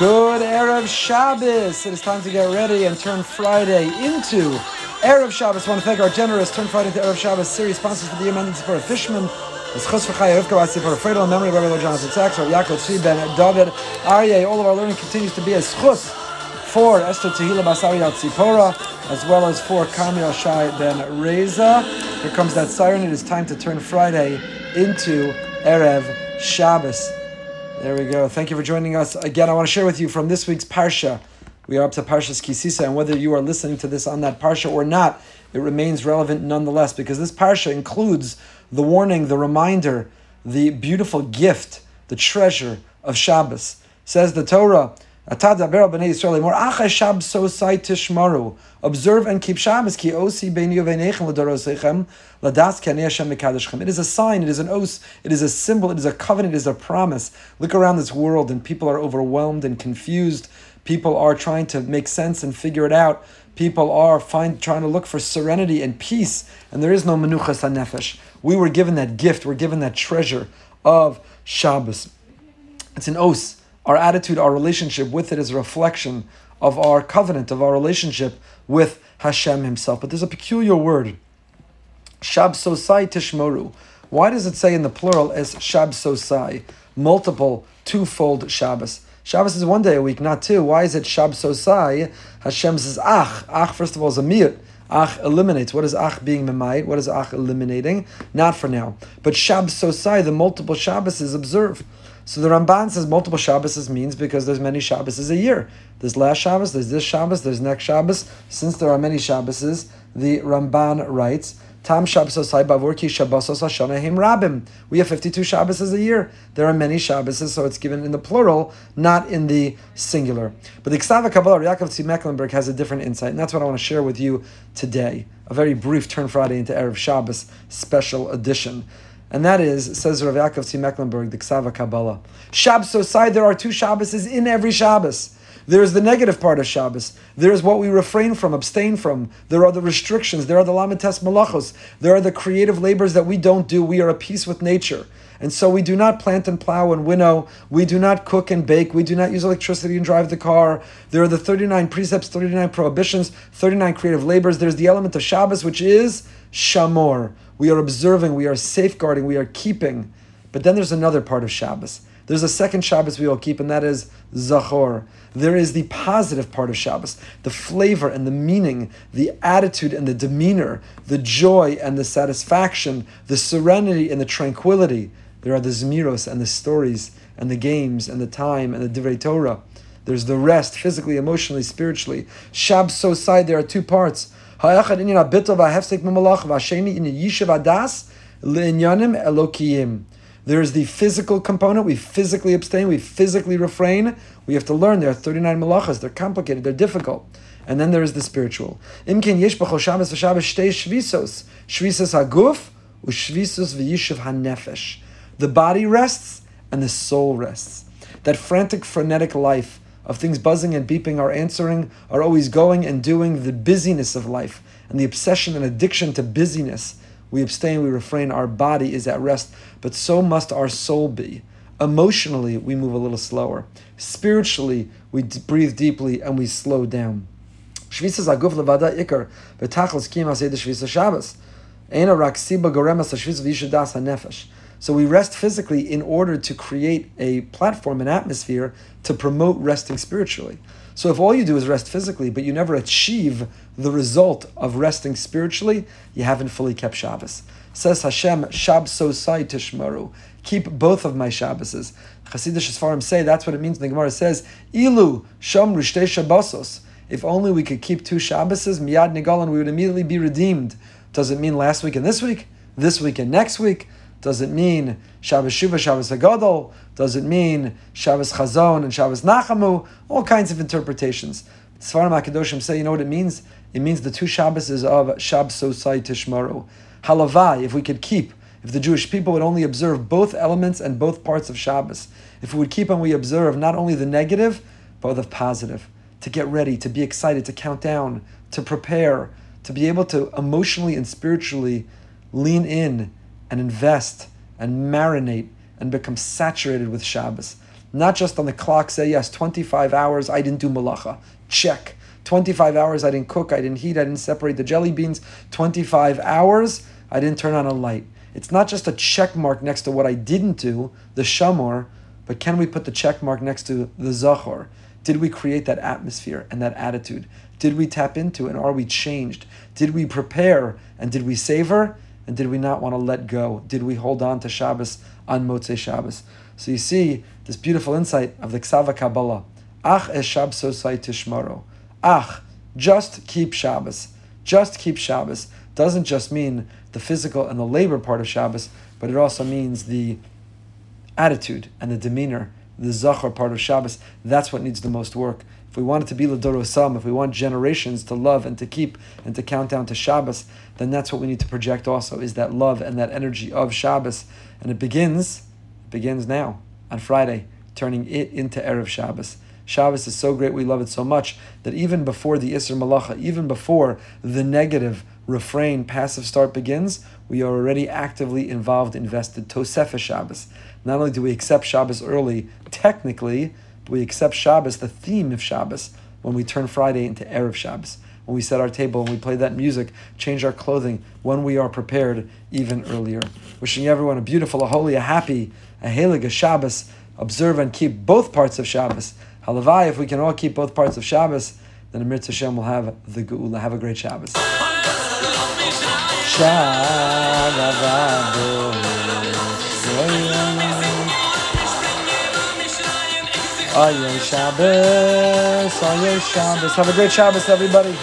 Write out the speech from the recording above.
Good Erev Shabbos. It is time to get ready and turn Friday into Erev Shabbos. I want to thank our generous Turn Friday into Erev Shabbos series sponsors for the year support of Fishman. As Chus V'chaya Rivka Wasi for Fredo in memory of Rabbi Jonathan Sacks, Rabbi Yaakov Tzvi Ben David Aryeh. All of our learning continues to be as Chus for Esther Tehila Basari Al Tzipora, as well as for Kamil Shai Ben Reza. Here comes that siren. It is time to turn Friday into Erev Shabbos. There we go. Thank you for joining us again. I want to share with you from this week's Parsha. We are up to Parshas Ki Sisa, and whether you are listening to this on that Parsha or not, it remains relevant nonetheless because this Parsha includes the warning, the reminder, the beautiful gift, the treasure of Shabbos. Says the Torah, Observe and keep Shabbos. Ki osi ladas It is a sign. It is an oath, It is a symbol. It is a covenant. It is a promise. Look around this world, and people are overwhelmed and confused. People are trying to make sense and figure it out. People are find, trying to look for serenity and peace, and there is no menuchas hanefesh. We were given that gift. We're given that treasure of Shabbos. It's an os our attitude, our relationship with it is a reflection of our covenant, of our relationship with Hashem Himself. But there's a peculiar word, Shab Sosai Tishmoru. Why does it say in the plural as Shab Sosai, multiple, twofold Shabbos? Shabbos is one day a week, not two. Why is it Shab Sosai? Hashem says Ach. Ach, first of all, is a miyut. Ach eliminates. What is Ach being memayit? What is Ach eliminating? Not for now. But Shab Sosai, the multiple Shabbos, is observed. So the Ramban says multiple Shabbos means because there's many Shabbos a year. There's last Shabbos, there's this Shabbos, there's next Shabbos. Since there are many Shabbos, the Ramban writes, Tam Him Rabim. We have 52 Shabbos a year. There are many Shabbos, so it's given in the plural, not in the singular. But the Ksav V'Kabbalah, Yaakov Tzvi Mecklenburg, has a different insight, and that's what I want to share with you today. A very brief turn Friday into Erev Shabbos special edition. And that is, says Rav Yaakov Tzvi Mecklenburg, the Ksav V'Kabbalah. Shabbos there are two Shabbos in every Shabbos. There is the negative part of Shabbos. There is what we refrain from, abstain from. There are the restrictions. There are the lamites malachos. There are the creative labors that we don't do. We are at peace with nature. And so we do not plant and plow and winnow. We do not cook and bake. We do not use electricity and drive the car. There are the 39 precepts, 39 prohibitions, 39 creative labors. There's the element of Shabbos, which is shamor. We are observing, we are safeguarding, we are keeping. But then there's another part of Shabbos. There's a second Shabbos we all keep, and that is Zachor. There is the positive part of Shabbos, the flavor and the meaning, the attitude and the demeanor, the joy and the satisfaction, the serenity and the tranquility. There are the Zmiros and the stories and the games and the time and the Divrei Torah. There's the rest, physically, emotionally, spiritually. Shabbos side, there are two parts. There's the physical component. We physically abstain. We physically refrain. We have to learn. There are 39 malachas. They're complicated. They're difficult. And then there is the spiritual. Imkin yesh Shabbos v'Shabbos shtei shvisos. Shvisos haguf u'shvisos v'yishuv hanefesh. The body rests and the soul rests. That frantic, frenetic life of things buzzing and beeping are answering, are always going and doing the busyness of life and the obsession and addiction to busyness. We abstain, we refrain, our body is at rest, but so must our soul be. Emotionally, we move a little slower. Spiritually, we d- breathe deeply and we slow down. Shabbos. So we rest physically in order to create a platform, an atmosphere to promote resting spiritually. So if all you do is rest physically, but you never achieve the result of resting spiritually, you haven't fully kept Shabbos. Says Hashem, Shab Sosai Tishmaru. Keep both of my Shabboses. Chassidish Sfarim say that's what it means. The Gemara says, Ilu Shom Rishtei Shabbosos. If only we could keep two Shabboses, Miyad Nigalan, we would immediately be redeemed. Does it mean last week and this week? This week and next week? Does it mean Shabbos Shuva, Shabbos Hagadol? Does it mean Shabbos Chazon and Shabbos Nachamu? All kinds of interpretations. Sfarim HaKadoshim say, you know what it means? It means the two Shabbos of Shab Sosai Tishmaru. Halavai, if we could keep, if the Jewish people would only observe both elements and both parts of Shabbos, if we would keep and we observe not only the negative, but the positive, to get ready, to be excited, to count down, to prepare, to be able to emotionally and spiritually lean in and invest and marinate and become saturated with Shabbos. Not just on the clock say, yes, 25 hours I didn't do malacha. Check. 25 hours I didn't cook, I didn't heat, I didn't separate the jelly beans. 25 hours I didn't turn on a light. It's not just a check mark next to what I didn't do, the shamor, but can we put the check mark next to the zachor? Did we create that atmosphere and that attitude? Did we tap into and are we changed? Did we prepare and did we savor? And did we not want to let go? Did we hold on to Shabbos on Motzei Shabbos? So you see this beautiful insight of the Ksav V'Kabbalah. Ach es Shabsosai tishmaro. Ach, just keep Shabbos. Just keep Shabbos doesn't just mean the physical and the labor part of Shabbos, but it also means the attitude and the demeanor, the zachor part of Shabbos. That's what needs the most work. If we want it to be Ladorosam, if we want generations to love and to keep and to count down to Shabbos, then that's what we need to project also, is that love and that energy of Shabbos. And it begins, it begins now, on Friday, turning it into Erev Shabbos. Shabbos is so great, we love it so much, that even before the Isser Malacha, even before the negative refrain, passive start begins, we are already actively involved, invested. Tosefah Shabbos. Not only do we accept Shabbos early, technically, we accept Shabbos, the theme of Shabbos, when we turn Friday into Erev Shabbos. When we set our table and we play that music, change our clothing, when we are prepared even earlier. Wishing everyone a beautiful, a holy, a happy, a helig, a Shabbos. Observe and keep both parts of Shabbos. Halavai, if we can all keep both parts of Shabbos, then Amir Hashem will have the Geula. Have a great Shabbos. Shabbos. Aye Shabbos, Aye Shabbos. Have a great Shabbos, everybody.